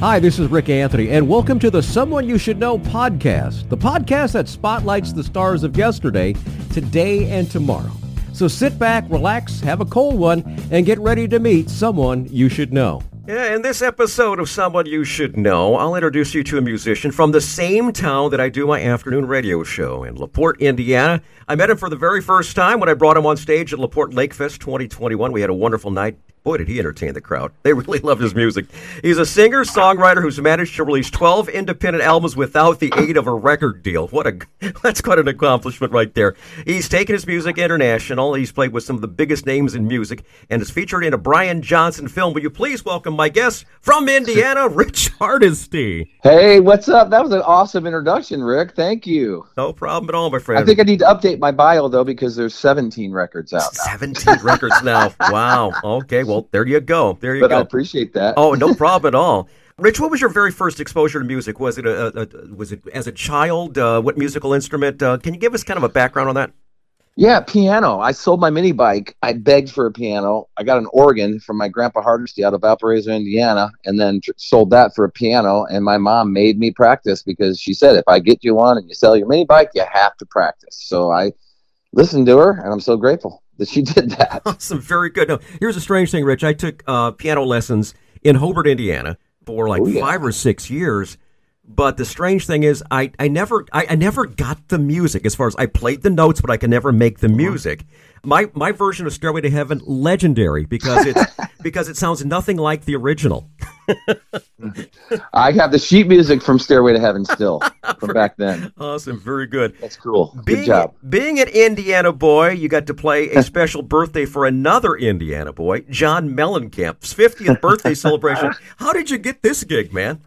Hi, this is Rik Anthony, and welcome to the Someone You Should Know podcast, the podcast that spotlights the stars of yesterday, today, and tomorrow. So sit back, relax, have a cold one, and get ready to meet someone you should know. Yeah, in this episode of Someone You Should Know, I'll introduce you to a musician from the same town that I do my afternoon radio show in LaPorte, Indiana. I met him for the very first time when I brought him on stage at LaPorte Lakefest 2021. We had a wonderful night Boy, did he entertain the crowd. They really loved his music. He's a singer songwriter who's managed to release 12 independent albums without the aid of a record deal. What a that's quite an accomplishment right there. He's taken his music international. He's played with some of the biggest names in music and is featured in a Brian Johnson film. Will you please welcome my guest from Indiana, Rich Hardesty? Hey, what's up? That was an awesome introduction, Rik. Thank you. No problem at all, my friend. I think I need to update my bio though because there's 17 records out. Now. 17 records now. Wow. Okay. Well, well, there you go. There you but go. I appreciate that. Oh, no problem at all. Rich, what was your very first exposure to music? Was it a, a was it as a child? Uh, what musical instrument? Uh, can you give us kind of a background on that? Yeah, piano. I sold my mini bike. I begged for a piano. I got an organ from my grandpa Hardesty out of Valparaiso, Indiana, and then tr- sold that for a piano. And my mom made me practice because she said, if I get you one and you sell your mini bike, you have to practice. So I listened to her, and I'm so grateful that she did that. Awesome, very good. Now, here's a strange thing, Rich. I took uh, piano lessons in Hobart, Indiana, for like oh, yeah. five or six years. But the strange thing is, I, I never I, I, never got the music as far as I played the notes, but I could never make the uh-huh. music. My my version of Stairway to Heaven legendary because it because it sounds nothing like the original. I have the sheet music from Stairway to Heaven still from back then. Awesome, very good. That's cool. Being, good job. Being an Indiana boy, you got to play a special birthday for another Indiana boy, John Mellencamp's 50th birthday celebration. How did you get this gig, man?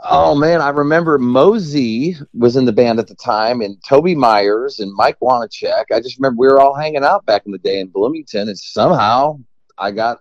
Oh man, I remember Mosey was in the band at the time, and Toby Myers and Mike Wanchic. I just remember we were all hanging out back in the day in Bloomington, and somehow I got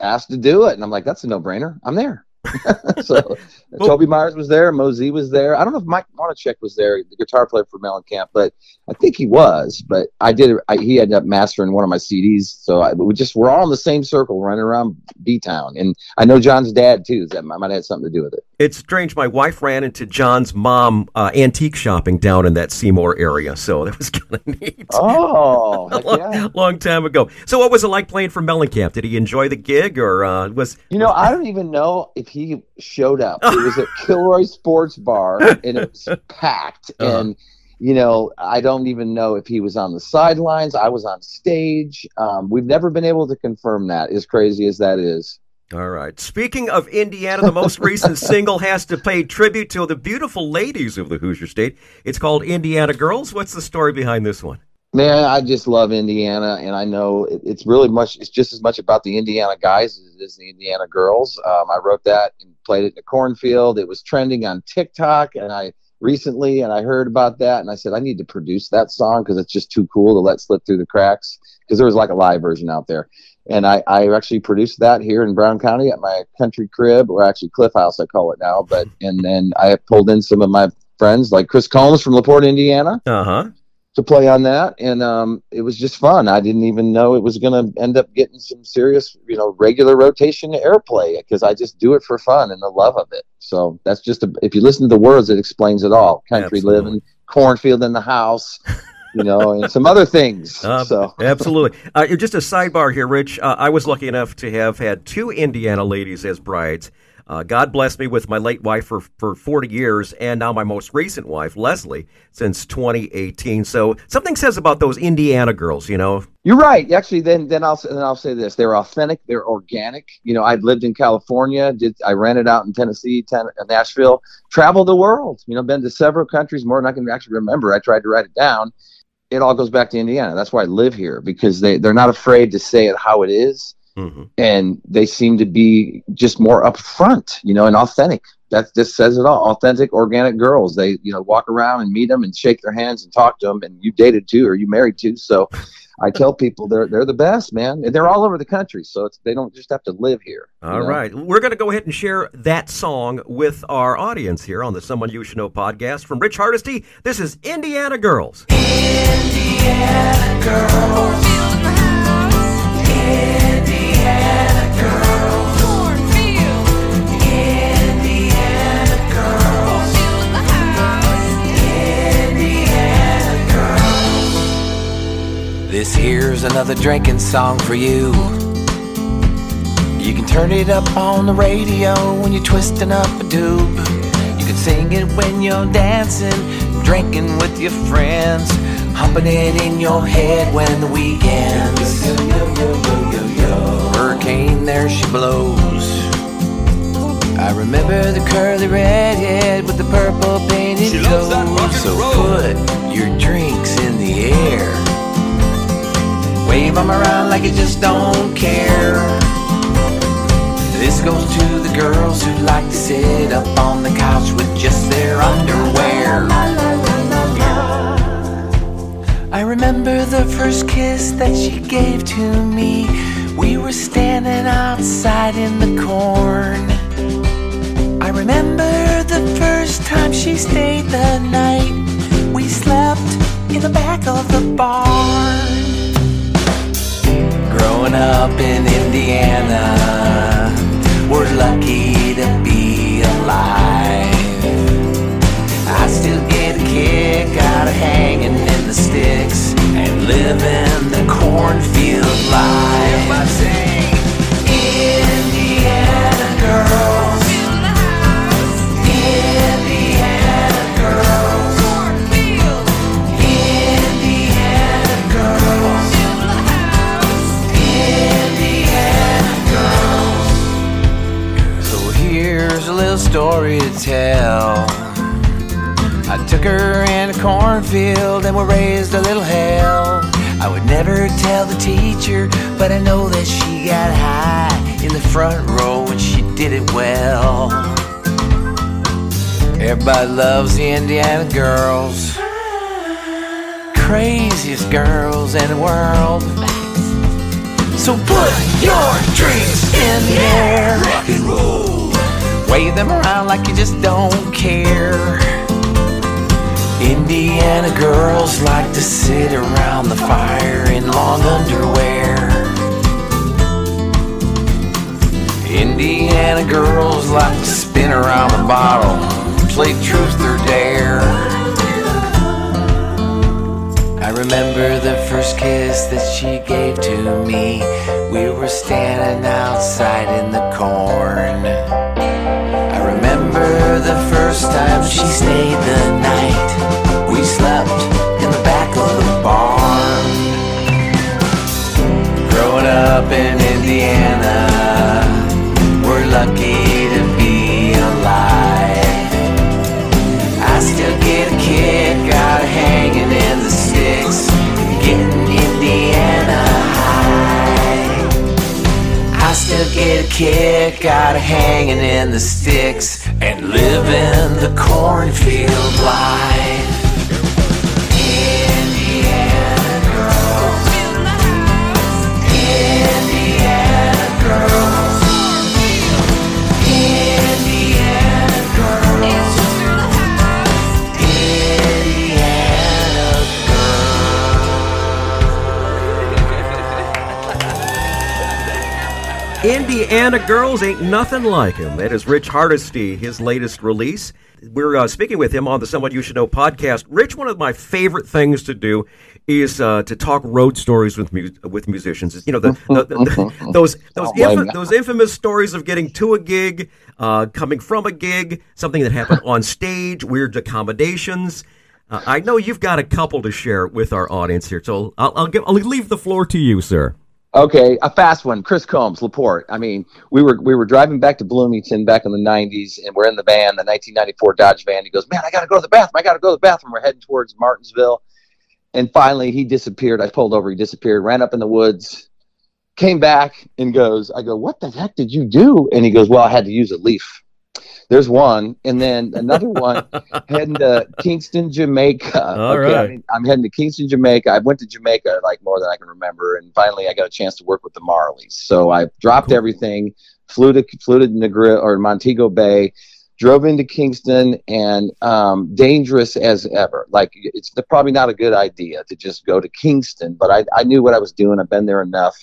asked to do it, and I'm like, that's a no brainer. I'm there. so well, Toby Myers was there, Mosey was there. I don't know if Mike Wanchic was there, the guitar player for Mellencamp, but I think he was. But I did. I, he ended up mastering one of my CDs, so I, we just we're all in the same circle running around B Town, and I know John's dad too. So That might have had something to do with it. It's strange. My wife ran into John's mom uh, antique shopping down in that Seymour area, so that was kind of neat. Oh, long, yeah. long, time ago. So, what was it like playing for Mellencamp? Did he enjoy the gig, or uh, was you know? I don't even know if he showed up. It was at Kilroy Sports Bar, and it was packed, uh-huh. and you know, I don't even know if he was on the sidelines. I was on stage. Um, we've never been able to confirm that, as crazy as that is. All right. Speaking of Indiana, the most recent single has to pay tribute to the beautiful ladies of the Hoosier State. It's called Indiana Girls. What's the story behind this one? Man, I just love Indiana, and I know it's really much. It's just as much about the Indiana guys as it is the Indiana girls. Um, I wrote that and played it in a cornfield. It was trending on TikTok, and I recently, and I heard about that, and I said I need to produce that song because it's just too cool to let slip through the cracks. Because there was like a live version out there, and I, I actually produced that here in Brown County at my country crib, or actually Cliff House, I call it now. But and then I pulled in some of my friends like Chris Combs from Laporte, Indiana. Uh huh to play on that, and um, it was just fun. I didn't even know it was going to end up getting some serious, you know, regular rotation airplay because I just do it for fun and the love of it. So that's just a, if you listen to the words, it explains it all. Country Absolutely. living, cornfield in the house. You know, and some other things. Uh, so absolutely. Uh, just a sidebar here, Rich. Uh, I was lucky enough to have had two Indiana ladies as brides. Uh, God blessed me with my late wife for, for 40 years and now my most recent wife, Leslie, since 2018. So something says about those Indiana girls, you know. You're right. Actually, then then I'll then I'll say this: they're authentic, they're organic. You know, I'd lived in California, did I rented out in Tennessee, ten, uh, Nashville, traveled the world. You know, been to several countries, more than I can actually remember. I tried to write it down. It all goes back to Indiana. That's why I live here because they they're not afraid to say it how it is Mm-hmm. And they seem to be just more upfront, you know, and authentic. That just says it all. Authentic, organic girls. They, you know, walk around and meet them and shake their hands and talk to them. And you dated too, or you married too. So I tell people they're they're the best, man. And they're all over the country, so they don't just have to live here. All know? right, we're going to go ahead and share that song with our audience here on the Someone You Should Know podcast from Rich Hardesty. This is Indiana Girls. Indiana Girls. Here's another drinking song for you. You can turn it up on the radio when you're twisting up a tube. You can sing it when you're dancing, drinking with your friends, humping it in your head when the weekends. Hurricane, there she blows. I remember the curly redhead with the purple painted toes. So put your drinks in the air. Wave them around like you just don't care. This goes to the girls who like to sit up on the couch with just their underwear. I remember the first kiss that she gave to me. We were standing outside in the corn. I remember the first time she stayed the night. We slept in the back of the barn. Growing up in Indiana, we're lucky to be alive. I still get a kick out of hanging in the sticks and living the cornfield life. Indiana girls, little story to tell. I took her in a cornfield and we raised a little hell. I would never tell the teacher, but I know that she got high in the front row and she did it well. Everybody loves the Indiana girls, craziest girls in the world. So put your drinks in the air, rock and roll, wave them around like you just don't care. Indiana girls like to sit around the fire in long underwear. Indiana girls like to spin around the bottle, play truth or dare. I remember the first kiss that she gave to me. We were standing outside in the corn. Hanging in the sticks and living the cornfield life. Indiana Girls ain't nothing like him. That is Rich Hardesty, his latest release. We're uh, speaking with him on the Someone You Should Know podcast. Rich, one of my favorite things to do is uh, to talk road stories with mu- with musicians. You know, the, the, the, those those, Oh, infa- those infamous stories of getting to a gig, uh, coming from a gig, something that happened on stage, weird accommodations. Uh, I know you've got a couple to share with our audience here, so I'll, I'll, give, I'll leave the floor to you, sir. Okay, a fast one. Chris Combs, Laporte. I mean, we were we were driving back to Bloomington back in the '90s, and we're in the van, the 1994 Dodge van. He goes, "Man, I got to go to the bathroom. I got to go to the bathroom." We're heading towards Martinsville, and finally he disappeared. I pulled over. He disappeared. Ran up in the woods. Came back and goes, "I go, what the heck did you do?" And he goes, "Well, I had to use a leaf." There's one, and then another one heading to Kingston, Jamaica. All okay, right. I- I'm heading to Kingston, Jamaica. I went to Jamaica like more than I can remember, and finally I got a chance to work with the Marleys. So I dropped Cool. everything, flew to flew to Negril or Montego Bay, drove into Kingston, and um, dangerous as ever. Like it's probably not a good idea to just go to Kingston, but I, I knew what I was doing. I've been there enough.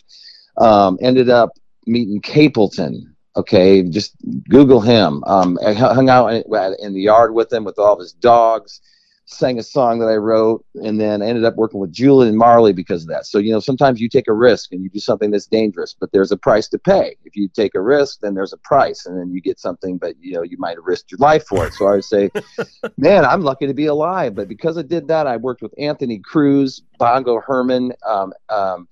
Um, ended up meeting Capleton. Okay, just Google him. Um, I hung out in, the yard with him with all of his dogs. sang a song that I wrote, and then I ended up working with Julian Marley because of that. So you know, sometimes you take a risk and you do something that's dangerous, but there's a price to pay. If you take a risk, then there's a price, and then you get something, but you know, you might have risked your life for it. So I would say, man, I'm lucky to be alive. But because I did that, I worked with Anthony Cruz, Bongo Herman. Um, um,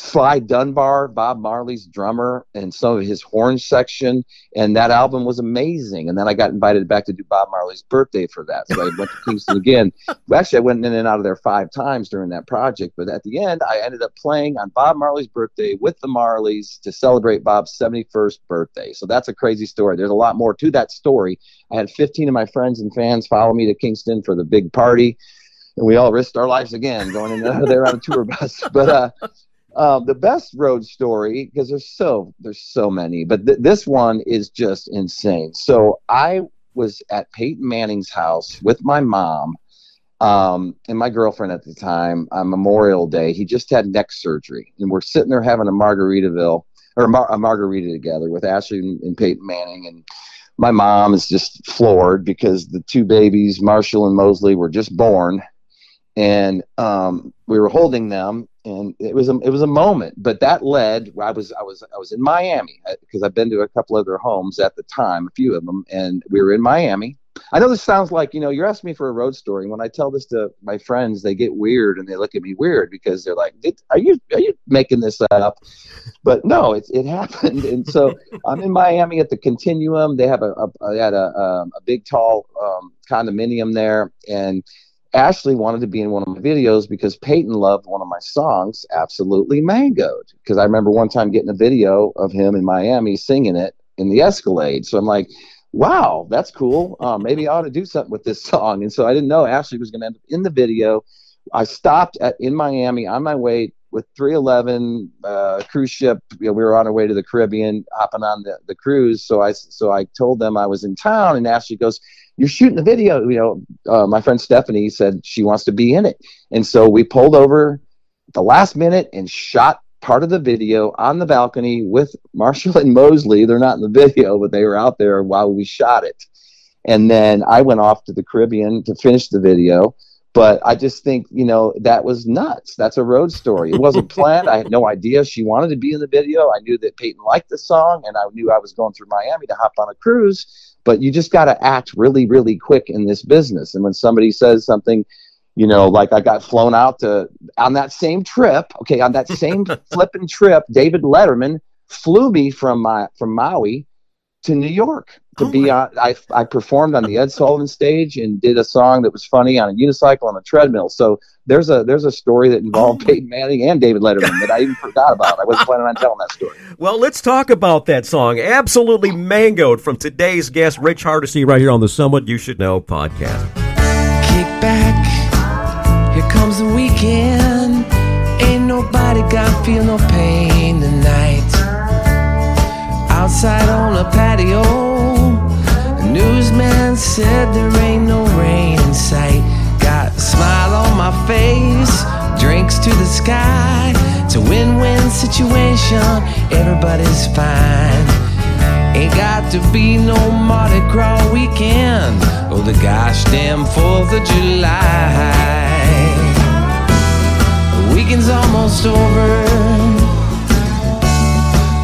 Sly Dunbar, Bob Marley's drummer, and some of his horn section, and that album was amazing. And then I got invited back to do Bob Marley's birthday for that, so I went to Kingston again. Actually, I went in and out of there five times during that project, but at the end, I ended up playing on Bob Marley's birthday with the Marleys to celebrate Bob's 71st birthday. So that's a crazy story. There's a lot more to that story. I had 15 of my friends and fans follow me to Kingston for the big party. And we all risked our lives again going in and out of there on a tour bus. But uh, um, the best road story because there's so there's so many, but th- this one is just insane. So I was at Peyton Manning's house with my mom um, and my girlfriend at the time on Memorial Day. He just had neck surgery, and we're sitting there having a Margaritaville or a, mar- a margarita together with Ashley and, and Peyton Manning, and my mom is just floored because the two babies, Marshall and Mosley, were just born, and um, we were holding them and it was a it was a moment. But that led. I was I was I was in Miami because uh, I've been to a couple of their homes at the time, a few of them, and we were in Miami. I know this sounds like you know you're asking me for a road story. When I tell this to my friends, they get weird and they look at me weird because they're like, "Are you are you making this up?" But no, it it happened. And so I'm in Miami at the Continuum. They have a, a they had a um, a big tall um, condominium there, and Ashley wanted to be in one of my videos because Peyton loved one of my songs, Absolutely Mango'd. Because I remember one time getting a video of him in Miami singing it in the Escalade. So I'm like, wow, that's cool. Um, maybe I ought to do something with this song. And so I didn't know Ashley was going to end up in the video. I stopped at in Miami on my way with 311 uh, cruise ship. You know, we were on our way to the Caribbean, hopping on the, the cruise. So I so I told them I was in town, and Ashley goes, "You're shooting the video." You know, uh, my friend Stephanie said she wants to be in it, and so we pulled over the last minute and shot part of the video on the balcony with Marshall and Mosley. They're not in the video, but they were out there while we shot it. And then I went off to the Caribbean to finish the video but I just think, you know, that was nuts. That's a road story. It wasn't planned. I had no idea she wanted to be in the video. I knew that Peyton liked the song, and I knew I was going through Miami to hop on a cruise. But you just got to act really, really quick in this business. And when somebody says something, you know, like I got flown out to on that same trip. Okay, on that same flipping trip, David Letterman flew me from my from Maui to New York to oh be on. I, I performed on the Ed Sullivan stage and did a song that was funny on a unicycle on a treadmill. So there's a there's a story that involved oh Peyton Manning and David Letterman that I even forgot about. I wasn't planning on telling that story. Well, let's talk about that song. Absolutely mango'd from today's guest, Rich Hardesty, right here on the Someone You Should Know podcast. Kick back, here comes the weekend. Ain't nobody got feel no pain tonight outside on a patio. The newsman said there ain't no rain in sight. Got a smile on my face, drinks to the sky. It's a win win situation, everybody's fine. Ain't got to be no Mardi Gras weekend or the gosh damn 4th of July. The weekend's almost over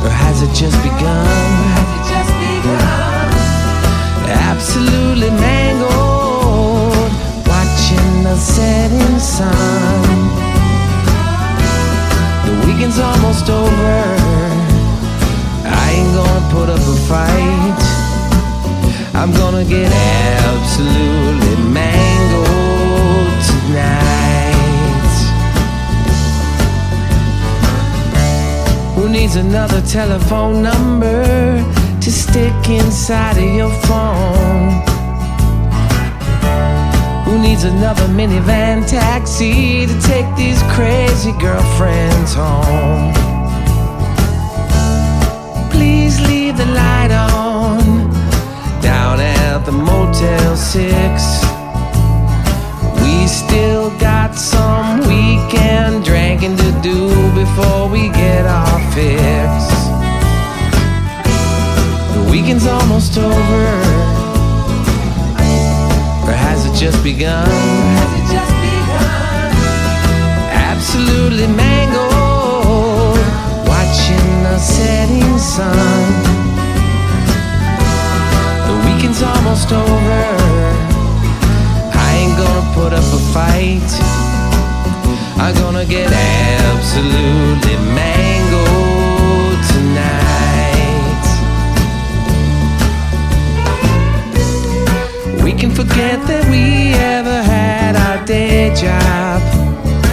or has it just begun? Put up a fight. I'm gonna get absolutely mangled tonight. Who needs another telephone number to stick inside of your phone? Who needs another minivan taxi to take these crazy girlfriends home? Weekend's almost over, or has it it just begun? Has it just begun? Absolutely mangled, watching the setting sun. The weekend's almost over. I ain't gonna put up a fight. I'm gonna get absolutely mangled We can forget that we ever had our day job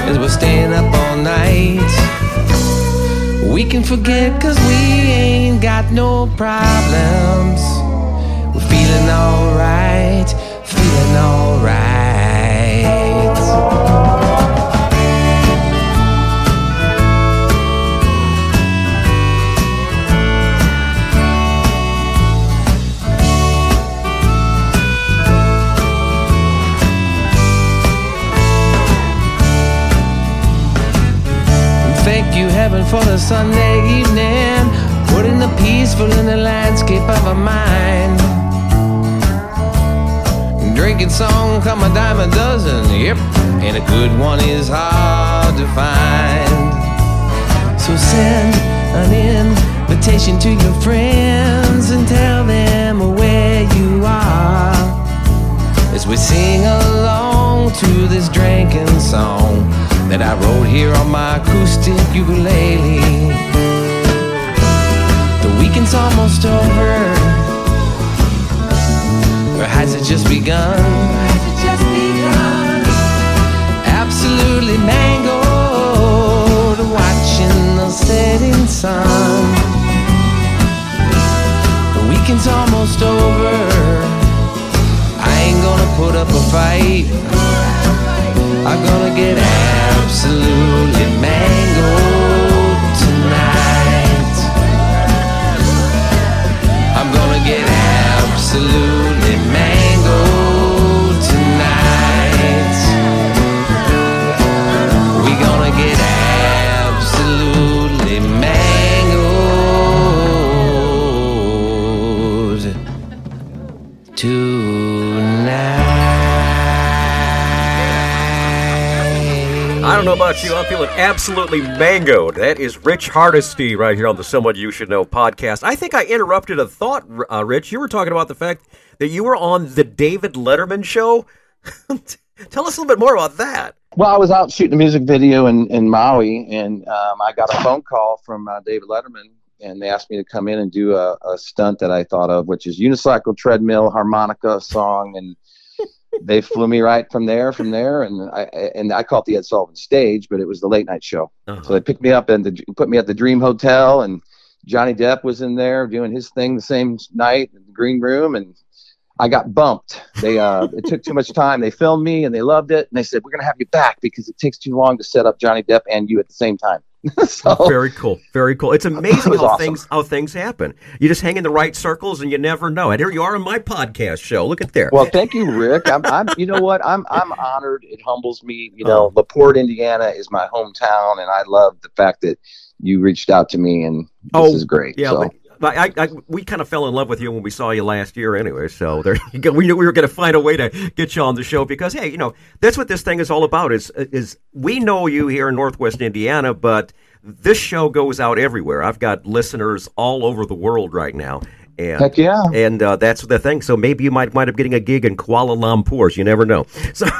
as we're staying up all night. We can forget cause we ain't got no problems. We're feeling alright, feeling alright. Thank you, heaven, for the Sunday evening. Putting the peaceful in the landscape of our mind. Drinking song, come a dime a dozen. Yep, and a good one is hard to find. So send an invitation to your friends and tell them where you are as we sing along to this drinking song that I wrote here on my acoustic ukulele. The weekend's almost over, or has it just begun? It just begun? Absolutely mangled, watching the setting sun. The weekend's almost over. I ain't gonna put up a fight. I'm gonna get absolutely mangled tonight. I'm gonna get absolutely know about you. I'm feeling absolutely mangoed. That is Rich Hardesty right here on the Someone You Should Know podcast. I think I interrupted a thought, uh, Rich. You were talking about the fact that you were on the David Letterman show. Tell us a little bit more about that. Well, I was out shooting a music video in, in Maui, and um, I got a phone call from uh, David Letterman, and they asked me to come in and do a, a stunt that I thought of, which is unicycle, treadmill, harmonica song, and they flew me right from there. From there, and I and I call it the Ed Sullivan Stage, but it was the late night show. Uh-huh. So they picked me up and the, put me at the Dream Hotel, and Johnny Depp was in there doing his thing the same night in the green room, and I got bumped. They uh, it took too much time. They filmed me and they loved it, and they said we're gonna have you back because it takes too long to set up Johnny Depp and you at the same time. so Very cool. Very cool. It's amazing how awesome. things how things happen. You just hang in the right circles and you never know. And here you are on my podcast show. Look at there. well, thank you, Rik. I'm, I'm you know what? I'm I'm honored. It humbles me. You know, oh. Laporte, Indiana is my hometown, and I love the fact that you reached out to me, and this Oh, is great. Yeah, so. I, I, we kind of fell in love with you when we saw you last year, anyway. So there you go. We knew we were going to find a way to get you on the show because, hey, you know, that's what this thing is all about. Is is we know you here in Northwest Indiana, but this show goes out everywhere. I've got listeners all over the world right now, and Heck yeah. and uh, that's the thing. So maybe you might wind up getting a gig in Kuala Lumpur. You never know. So.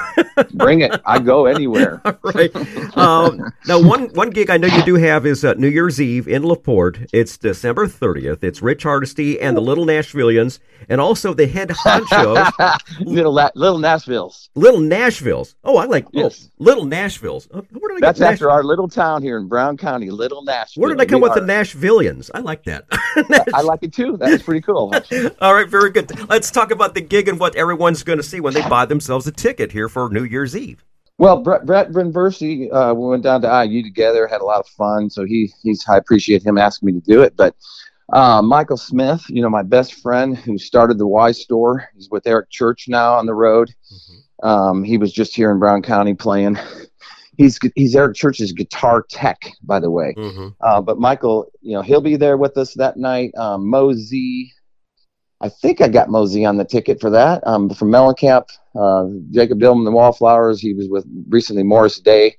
Bring it. I go anywhere. right. Um, now, one one gig I know you do have is uh, New Year's Eve in Laporte. It's December 30th. It's Rich Hardesty and the Little Nashvillians, and also the head honchos, little La- little Nashville's. Little Nashvilles. Oh, I like Yes. oh, Little Nashvilles. Uh, I That's Nash- after our little town here in Brown County, Little Nashville. Where did I come We with the are- Nashvillians? I like that. I like it too. That's pretty cool. All right, very good. Let's talk about the gig and what everyone's going to see when they buy themselves a ticket here for New Year's Eve. Well, Brett, Brett uh, we went down to IU together, had a lot of fun. So he, he's, I appreciate him asking me to do it. But uh, Michael Smith, you know, my best friend who started the Y store, he's with Eric Church now on the road. Um, he was just here in Brown County playing. He's he's Eric Church's guitar tech, by the way. Mm-hmm. Uh, but Michael, you know, he'll be there with us that night. Um, Moe Z, I think I got Mosey on the ticket for that. Um, from Mellencamp, uh, Jakob Dillman, the Wallflowers. He was with recently Morris Day.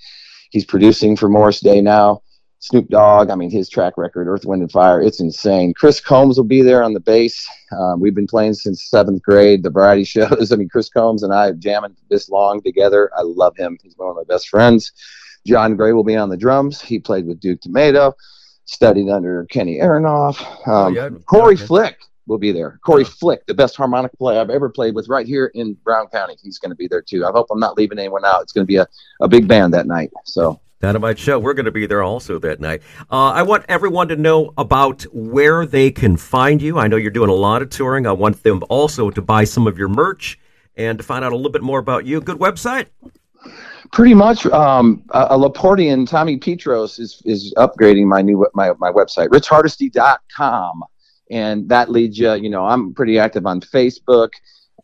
He's producing for Morris Day now. Snoop Dogg, I mean, his track record, Earth, Wind, and Fire, it's insane. Chris Combs will be there on the bass. Um, we've been playing since seventh grade, the variety shows. I mean, Chris Combs and I have jamming this long together. I love him. He's one of my best friends. John Gray will be on the drums. He played with Duke Tumatoe, studied under Kenny Aronoff. Um, Oh, yeah. Corey. Flick will be there. Corey. Flick, the best harmonic player I've ever played with right here in Brown County. He's going to be there too. I hope I'm not leaving anyone out. It's going to be a, a big band that night. So Dynamite Show. We're going to be there also that night. Uh, I want everyone to know about where they can find you. I know you're doing a lot of touring. I want them also to buy some of your merch and to find out a little bit more about you. Good website. pretty much um, a, a Laportian, Tommy Petros is, is upgrading my new my, my website, richhardesty.com. And that leads you, you know, I'm pretty active on Facebook.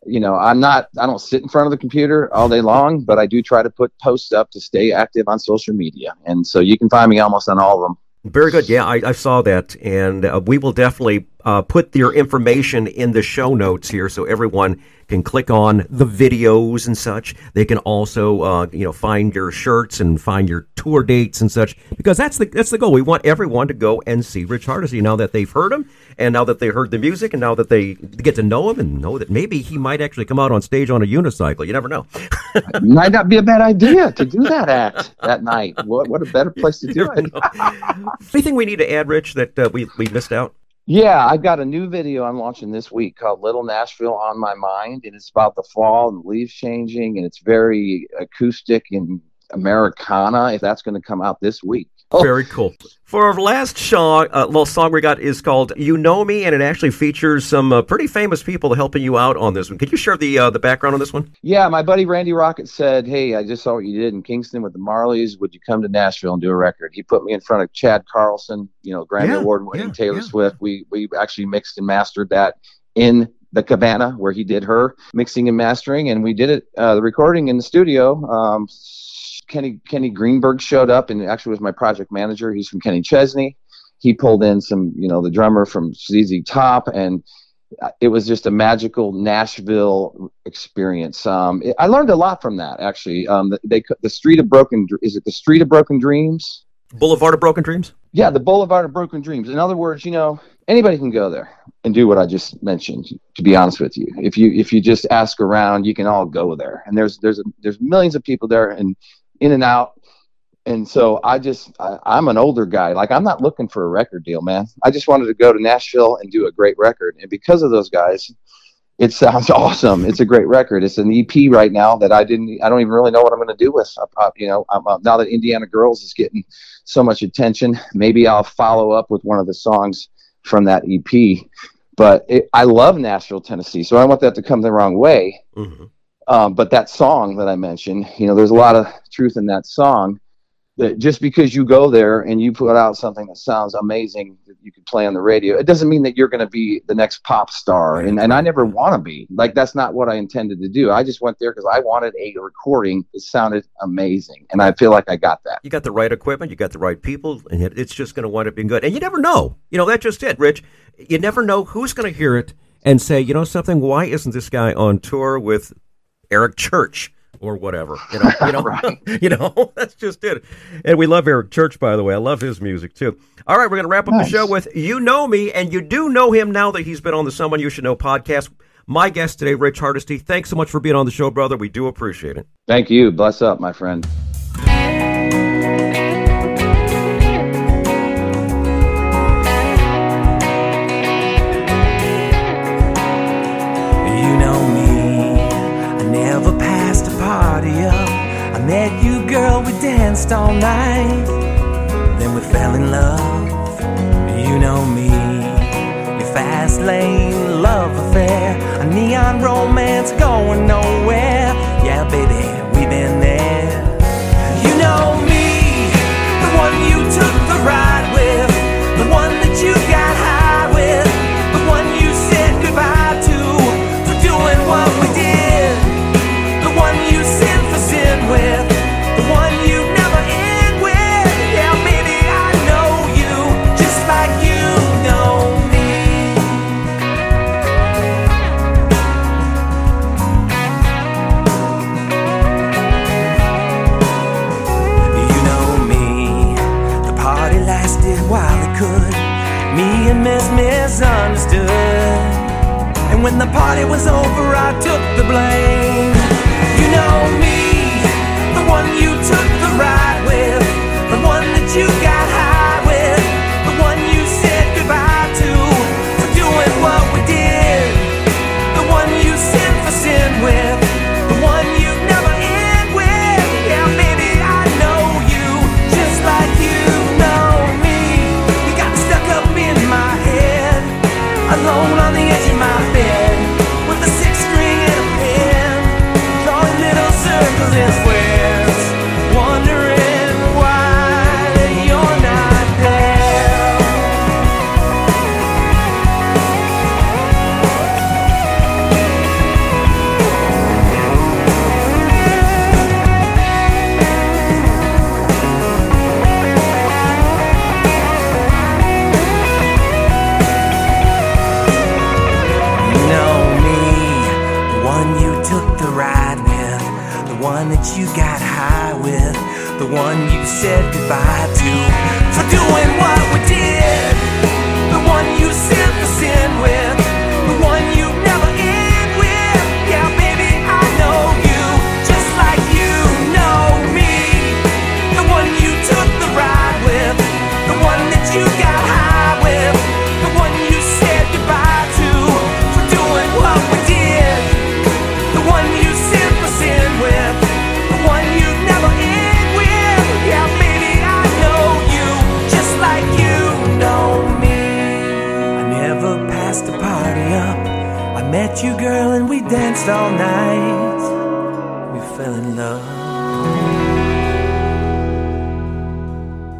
You know, I'm not, I don't sit in front of the computer all day long, but I do try to put posts up to stay active on social media. And so you can find me almost on all of them. Very good. Yeah, I, I saw that, and uh, we will definitely uh, put your information in the show notes here, so everyone can click on the videos and such. They can also, uh, you know, find your shirts and find your tour dates and such, because that's the that's the goal. We want everyone to go and see Rich Hardesty now that they've heard him, and now that they heard the music, and now that they get to know him and know that maybe he might actually come out on stage on a unicycle. You never know. Might not be a bad idea to do that act that night. What, what a better place to do it. Anything we need to add, Rich, that uh, we we missed out? Yeah, I've got a new video I'm launching this week called Little Nashville on My Mind, and it's about the fall and the leaves changing, and it's very acoustic and Americana. If that's going to come out this week, Very cool. For our last song, uh, little song we got is called "You Know Me," and it actually features some uh, pretty famous people helping you out on this one. Could you share the uh, the background on this one? yeah, my buddy Randy Rocket said, "Hey, I just saw what you did in Kingston with the Marleys. Would you come to Nashville and do a record?" He put me in front of Chad Carlson, you know, Grammy Yeah, Award winning yeah, Taylor yeah. Swift. We we actually mixed and mastered that in the cabana where he did her mixing and mastering, and we did it uh, the recording in the studio. Um, Kenny Kenny Greenberg showed up and actually was my project manager. He's from Kenny Chesney. He pulled in some, you know, the drummer from ZZ Top, and it was just a magical Nashville experience. Um, it- I learned a lot from that actually. Um, the- they the Street of Broken is it the Street of Broken Dreams? Boulevard of Broken Dreams. Yeah, the Boulevard of Broken Dreams. In other words, you know, anybody can go there and do what I just mentioned. To be honest with you, if you if you just ask around, you can all go there. And there's there's there's millions of people there and in and out. And so I just I, I'm an older guy. Like I'm not looking for a record deal, man. I just wanted to go to Nashville and do a great record. And because of those guys, it sounds awesome. It's a great record. It's an EP right now that I didn't. I don't even really know what I'm going to do with. Uh, uh, you know, um, uh, now that Indiana Girls is getting so much attention, maybe I'll follow up with one of the songs from that EP. But it, I love Nashville, Tennessee, so I don't want that to come the wrong way. hmm Um, but that song that I mentioned, you know, there's a lot of truth in that song. That just because you go there and you put out something that sounds amazing that you could play on the radio, it doesn't mean that you're going to be the next pop star. And, and I never want to be. Like, that's not what I intended to do. I just went there because I wanted a recording that sounded amazing. And I feel like I got that. You got the right equipment, you got the right people, and it's just going to wind up being good. And you never know. You know, that's just it, Rich. You never know who's going to hear it and say, you know something, why isn't this guy on tour with Eric Church or whatever? You know, you know, Right. you know that's just it. And we love Eric Church, by the way. I love his music, too. All right, we're going to wrap up Nice. the show with You Know Me, and you do know him now that he's been on the Someone You Should Know podcast. My guest today, Rich Hardesty. Thanks so much for being on the show, brother. We do appreciate it. Thank you. Bless up, my friend. Danced all night. Then we fell in love. You know me, your fast lane love affair, a neon romance going nowhere. Yeah, baby, we've been there. You know me, the one you took lasted while it could. Me and Miss misunderstood. And when the party was over, I took the blame. You know me, the one you took the ride. Said goodbye to. For doing what we did, all night.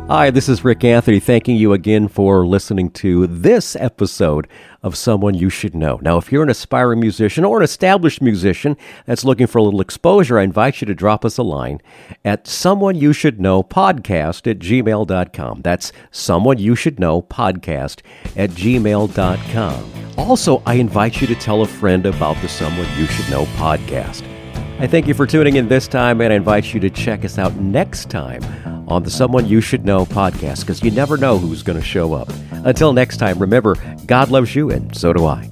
Hi, this is Rik Anthony, thanking you again for listening to this episode of Someone You Should Know. Now, if you're an aspiring musician or an established musician that's looking for a little exposure, I invite you to drop us a line at Someone You Should Know podcast at gmail.com. That's Someone You Should Know podcast at gmail.com. Also, I invite you to tell a friend about the Someone You Should Know podcast. I thank you for tuning in this time, and I invite you to check us out next time on the Someone You Should Know podcast because you never know who's going to show up. Until next time, remember, God loves you, and so do I.